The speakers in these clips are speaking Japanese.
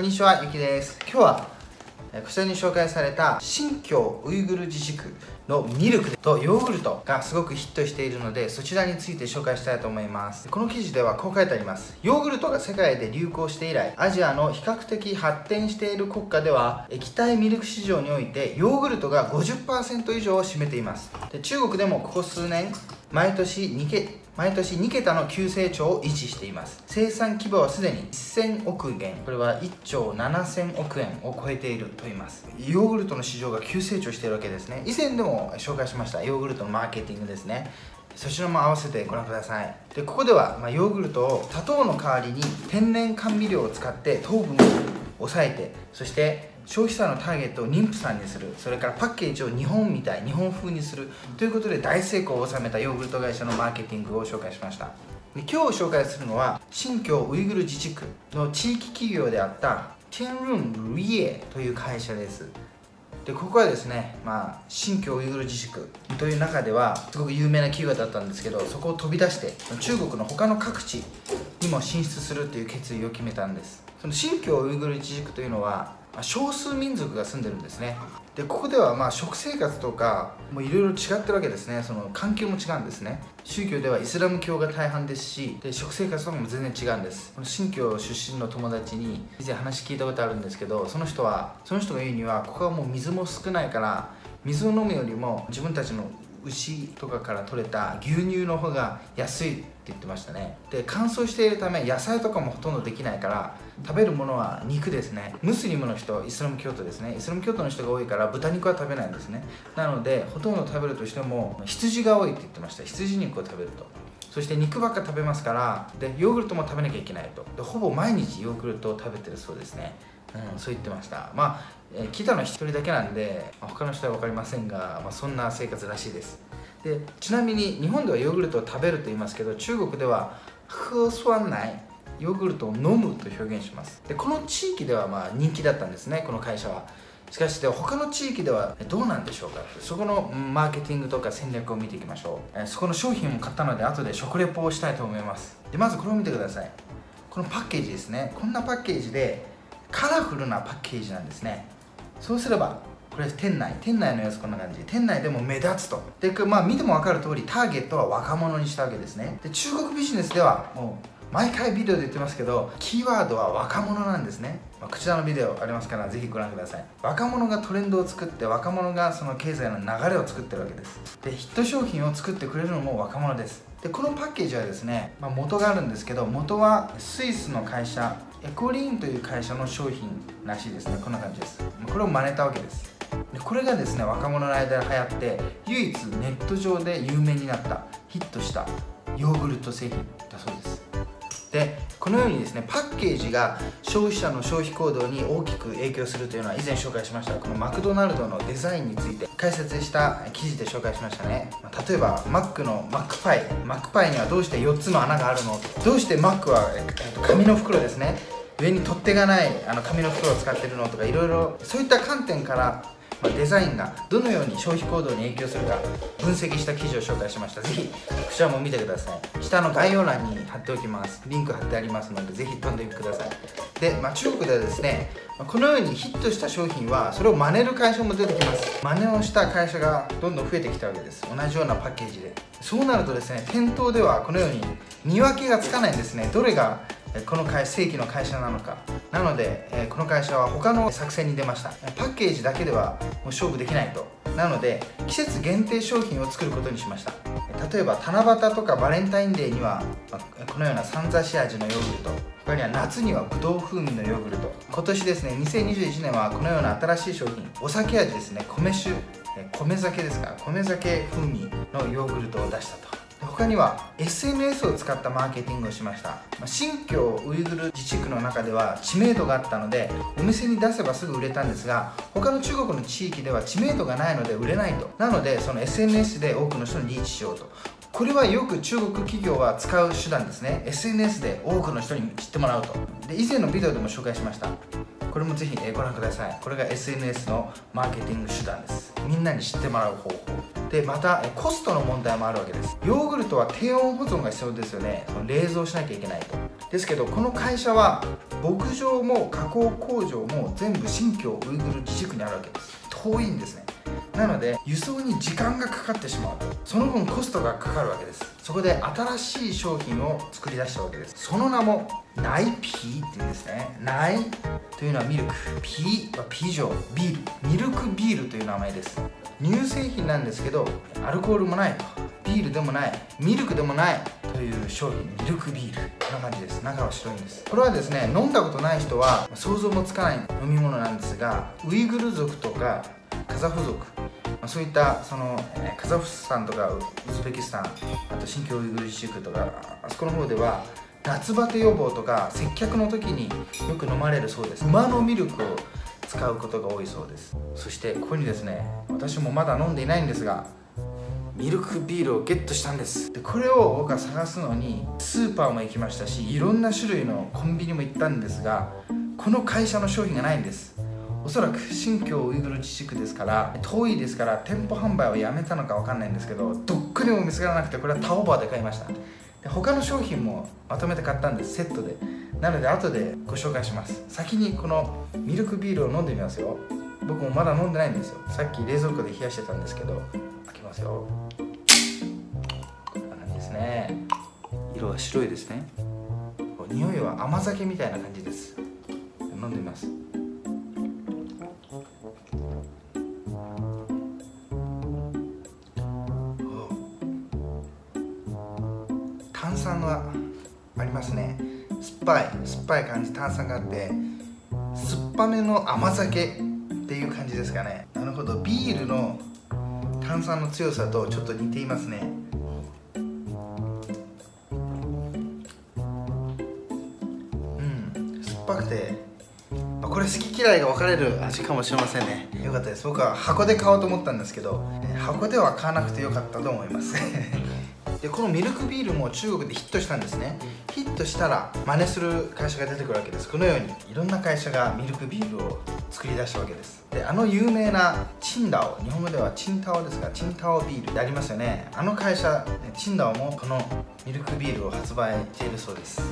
こんにちは、ゆきです。今日はこちらに紹介された新疆ウイグル自治区のミルクとヨーグルトがすごくヒットしているのでそちらについて紹介したいと思います。この記事ではこう書いてありますヨーグルトが世界で流行して以来アジアの比較的発展している国家では液体ミルク市場においてヨーグルトが50%以上を占めています。で中国でもここ数年毎年2け毎年2桁の急成長を維持しています。生産規模はすでに1000億元。これは1兆7000億円を超えていると言います。ヨーグルトの市場が急成長しているわけですね。以前でも紹介しました。ヨーグルトのマーケティングですね。そちらも合わせてご覧ください。でここでは、まあ、ヨーグルトを砂糖の代わりに天然甘味料を使って糖分を抑えてそして消費者のターゲットを妊婦さんにする。それからパッケージを日本みたい日本風にする。ということで大成功を収めたヨーグルト会社のマーケティングを紹介しました。で今日紹介するのは新疆ウイグル自治区の地域企業であったテンルン・ルイエという会社です。でここはですね、まあ、新疆ウイグル自治区という中ではすごく有名な企業だったんですけどそこを飛び出して中国の他の各地にも進出するという決意を決めたんです。その新疆ウイグル自治区というのは少数民族が住んでるんですね。でここではまあ食生活とかもいろいろ違ってるわけですね。その環境も違うんですね。宗教ではイスラム教が大半ですしで食生活とかも全然違うんです。この新疆出身の友達に以前話聞いたことあるんですけどその人はその人が言うにはここはもう水も少ないから水を飲むよりも自分たちの牛とかから取れた牛乳の方が安いって言ってましたね。で乾燥しているため野菜とかもほとんどできないから食べるものは肉ですね。ムスリムの人イスラム教徒ですね。イスラム教徒の人が多いから豚肉は食べないんですね。なのでほとんど食べるとしても羊が多いって言ってました。羊肉を食べると。そして肉ばっか食べますからでヨーグルトも食べなきゃいけないと。でほぼ毎日ヨーグルトを食べてるそうですね。うん、そう言ってました。まあ、えー聞いたのは1人だけなんで、他の人は分かりませんが、まあ、そんな生活らしいです。でちなみに日本ではヨーグルトを食べると言いますけど中国では喝酸奶ヨーグルトを飲むと表現します。でこの地域ではまあ人気だったんですねこの会社は。しかしで他の地域ではどうなんでしょうかそこのマーケティングとか戦略を見ていきましょう。えそこの商品も買ったので後で食レポをしたいと思います。でまずこれを見てください。このパッケージですね。こんなパッケージでカラフルなパッケージなんですね。そうすればこれ店内店内の様子こんな感じ。店内でも目立つと。でまあ見ても分かる通りターゲットは若者にしたわけですね。で中国ビジネスではもう毎回ビデオで言ってますけどキーワードは若者なんですね、まあこちらのビデオありますからぜひご覧ください。若者がトレンドを作って若者がその経済の流れを作ってるわけです。でヒット商品を作ってくれるのも若者です。でこのパッケージはですね、まあ、元があるんですけど元はスイスの会社エコリーンという会社の商品らしいですね。こんな感じです。これを真似たわけです。でこれがですね若者の間で流行って唯一ネット上で有名になったヒットしたヨーグルト製品だそうです。でこのようにですねパッケージが消費者の消費行動に大きく影響するというのは以前紹介しましたこのマクドナルドのデザインについて解説した記事で紹介しましたね、例えばマックのマックパイマックパイにはどうして4つの穴があるの？どうしてマックはえっと紙の袋ですね。上に取っ手がないあの紙の袋を使ってるの？とかいろいろそういった観点からまあデザインがどのように消費行動に影響するか分析した記事を紹介しました。ぜひこちらも見てください。下の概要欄に貼っておきます。リンク貼ってありますのでぜひ飛んでみてください。で、まあ、中国ではですねこのようにヒットした商品はそれを真似る会社も出てきます。真似をした会社がどんどん増えてきたわけです。同じようなパッケージで。そうなるとですね店頭ではこのように見分けがつかないんですね。どれがこの会正規の会社なのか。なので、この会社は他の作戦に出ました。パッケージだけではもう勝負できないと。なので季節限定商品を作ることにしました。例えば七夕とかバレンタインデーには、このようなさんざし味のヨーグルト。他には夏にはぶどう風味のヨーグルト。今年ですね2021年はこのような新しい商品。お酒味ですね。米酒。米酒ですから米酒風味のヨーグルトを出したと。他には SNS を使ったマーケティングをしました。ま新疆ウイグル自治区の中では知名度があったのでお店に出せばすぐ売れたんですが他の中国の地域では知名度がないので売れないと。なのでその SNS で多くの人にリーチしようと。これはよく中国企業は使う手段ですね。SNS で多くの人に知ってもらうと。で以前のビデオでも紹介しました。これもぜひご覧ください。これが SNS のマーケティング手段です。みんなに知ってもらう方法。でまたコストの問題もあるわけです。ヨーグルトは低温保存が必要ですよね。その冷蔵しなきゃいけないと。ですけどこの会社は牧場も加工工場も全部新疆ウイグル自治区にあるわけです。遠いんですね。なので輸送に時間がかかってしまうとその分コストがかかるわけです。そこで新しい商品を作り出したわけです。その名もナイピーっていうんですね。ナイというのはミルク。ピーはピジョビール。ミルクビールという名前です。乳製品なんですけどアルコールもないと。ビールでもない。ミルクでもない。という商品。ミルクビールこんな感じです。中は白いんです。これはですね飲んだことない人は想像もつかない飲み物なんですがウイグル族とかカザフ族まあ、そういったその、えカザフスタンとかウズベキスタンあと新疆ウイグル自治区とかあそこの方では夏バテ予防とか接客の時によく飲まれるそうです。馬のミルクを使うことが多いそうです。そしてここにですね私もまだ飲んでいないんですがミルクビールをゲットしたんです。でこれを僕は探すのにスーパーも行きましたしいろんな種類のコンビニも行ったんですがこの会社の商品がないんです。おそらく新疆ウイグル自治区ですから遠いですから店舗販売をやめたのか分かんないんですけどどっかにも見つからなくてこれはタオバーで買いました。で他の商品もまとめて買ったんです。セットで。なので後でご紹介します。先にこのミルクビールを飲んでみますよ。僕もまだ飲んでないんですよ。さっき冷蔵庫で冷やしてたんですけど開けますよ。こんな感じですね。色は白いですね。匂いは甘酒みたいな感じです。飲んでみますりますね。酸っぱい酸っぱい感じ炭酸があって酸っぱめの甘酒っていう感じですかね。なるほど。ビールの炭酸の強さとちょっと似ていますね。うん。酸っぱくてこれ好き嫌いが分かれる味かもしれませんね。よかったです。僕は箱で買おうと思ったんですけど箱では買わなくてよかったと思います。でこのミルクビールも中国でヒットしたんですね。ヒットしたら真似する会社が出てくるわけです。このようにいろんな会社がミルクビールを作り出したわけです。であの有名なチンダオ日本語ではチンタオですがチンタオビールでありますよね。あの会社チンダオもこのミルクビールを発売しているそうです。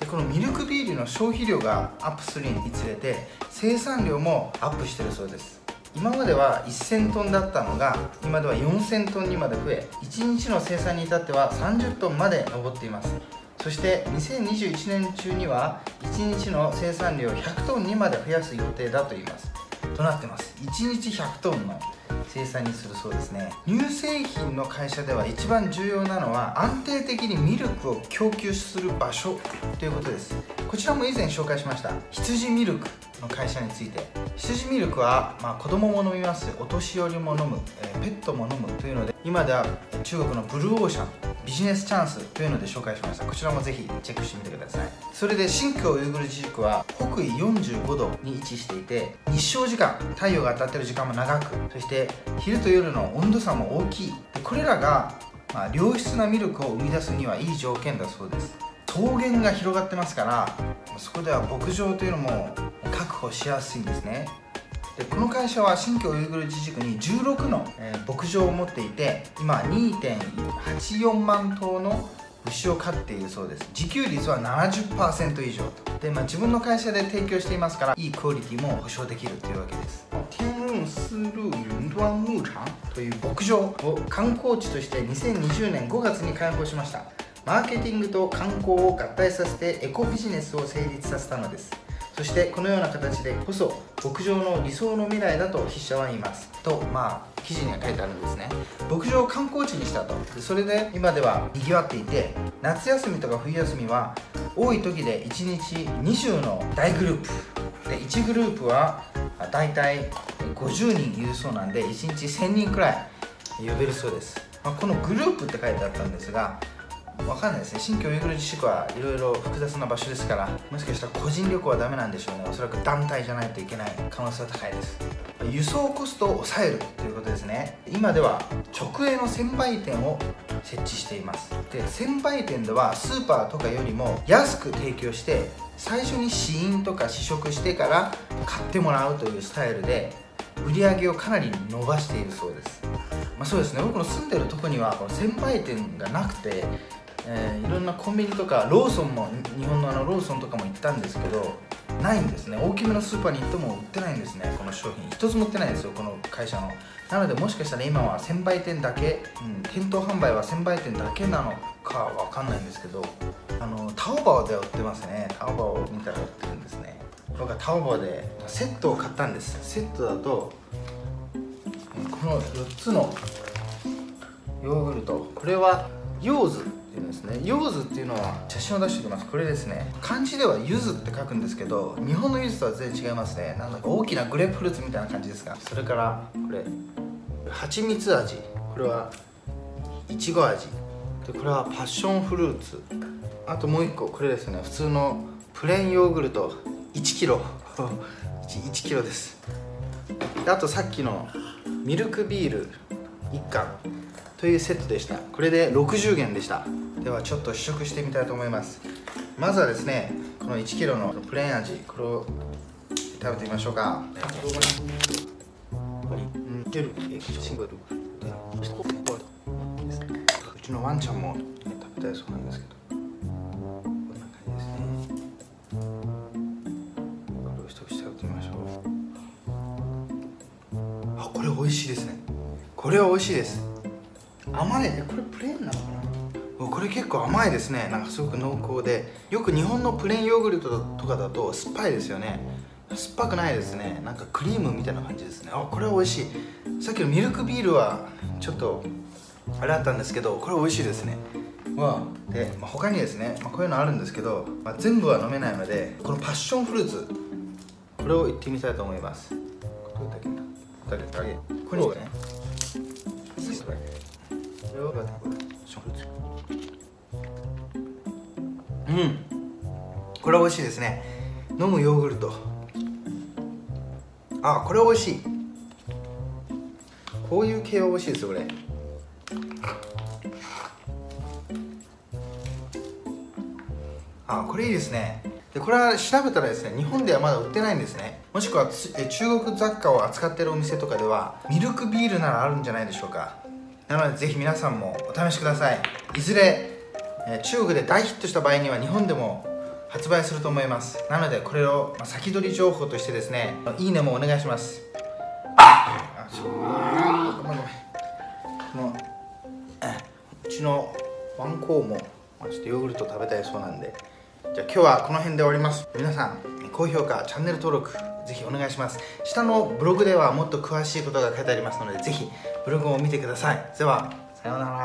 でこのミルクビールの消費量がアップするにつれて生産量もアップしてるそうです。今までは1000トンだったのが今では4000トンにまで増え1日の生産に至っては30トンまで上っています。そして2021年中には1日の生産量100トンにまで増やす予定だと言います。となってます。1日100トンの生産にするそうですね。乳製品の会社では一番重要なのは安定的にミルクを供給する場所ということです。こちらも以前紹介しました羊ミルクの会社について。羊ミルクは、まあ、子供も飲みます。お年寄りも飲む、えー、ペットも飲むというので今では中国のブルーオーシャンビジネスチャンスというので紹介しました。こちらもぜひチェックしてみてください。それで新疆ウイグル自治区は北緯45度に位置していて日照時間太陽が当たってる時間も長くそして昼と夜の温度差も大きい。でこれらが、まあ、良質なミルクを生み出すにはいい条件だそうです。草原が広がってますからそこでは牧場というのも確保しやすいんですね。でこの会社は新疆ウイグル自治区に16の、えー、牧場を持っていて今2.84万頭の牛を飼っているそうです。自給率は70%以上と。で、まあ、自分の会社で提供していますからいいクオリティも保証できるというわけです。天雲丝路雲端牧場という牧場を観光地として2020年5月に開放しました。マーケティングと観光を合体させてエコビジネスを成立させたのですそしてこのような形でこそ牧場の理想の未来だと筆者は言います。とまあ記事には書いてあるんですね。牧場を観光地にしたと。それで今ではにぎわっていて夏休みとか冬休みは多い時で1日20の大グループ。で1グループはだいたい50人いるそうなんで1日1000人くらい呼べるそうです、まあ、このグループって書いてあったんですがわかんないですね。新疆ウイグル自治区はいろいろ複雑な場所ですからもしかしたら個人旅行はダメなんでしょうね。おそらく団体じゃないといけない可能性は高いです。輸送コストを抑えるということですね。今では直営の専売店を設置しています。で専売店ではスーパーとかよりも安く提供して最初に試飲とか試食してから買ってもらうというスタイルで売り上げをかなり伸ばしているそうです。まあ、そうですね。僕の住んでるとこにはこの専売店がなくてえーいろんなコンビニとかローソンも日本のあのローソンとかも行ったんですけどないんですね。大きめのスーパーに行っても売ってないんですね。この商品。一つも売ってないんですよこの会社の。なのでもしかしたら今は専売店だけ、うん、店頭販売は専売店だけなのかわかんないんですけどあのタオバオで売ってますね。タオバオを見たら売ってるんですね。僕はタオバオでセットを買ったんです。セットだとこの4つのヨーグルト。これはヨーズ。ていうんですね。ヨーズっていうのは写真を出しておきます。これですね。漢字では柚子って書くんですけど日本の柚子とは全然違いますね。なんだか大きなグレープフルーツみたいな感じですがそれからこれ蜂蜜味。これはいちご味。でこれはパッションフルーツ。あともう一個これですね。普通のプレーンヨーグルト。1キロ。1, キロです。であとさっきのミルクビール。1缶というセットでした。これで60元でした。ではちょっと試食してみたいと思います。まずはですねこの1キロのプレーン味これを食べてみましょうか。うちのワンちゃんも、ね、食べたいそうなんですけど。こんな感じですね。これを一口食べてみましょう。あこれ美味しいですね。これは美味しいです甘いね。これプレーンなのかな？おこれ結構甘いですね。なんかすごく濃厚で。よく日本のプレーンヨーグルトとかだと酸っぱいですよね。酸っぱくないですね。なんかクリームみたいな感じですね。あこれは美味しい。さっきのミルクビールはちょっとあれだったんですけどこれ美味しいですね。わあ。で、まあ、他にですね、まあ、こういうのあるんですけど、まあ、全部は飲めないのでこのパッションフルーツ。これをいってみたいと思います。これだけだけだけ？これですねうん。これは美味しいですね。飲むヨーグルト。あこれは美味しい。こういう系は美味しいですよこれ。あこれいいですね。でこれは調べたらですね日本ではまだ売ってないんですね。もしくはえ中国雑貨を扱ってるお店とかではミルクビールならあるんじゃないでしょうか。なのでぜひ皆さんもお試しください。いずれ、えー中国で大ヒットした場合には日本でも発売すると思います。なのでこれを、まあ先取り情報としてですねいいねもお願いします。あそう。ごめんごめん。このえうちのワンコウもまあちょっとヨーグルト食べたいそうなんで。じゃあ今日はこの辺で終わります。皆さん高評価チャンネル登録ぜひお願いします。下のブログではもっと詳しいことが書いてありますのでぜひブログを見てください。ではさようなら。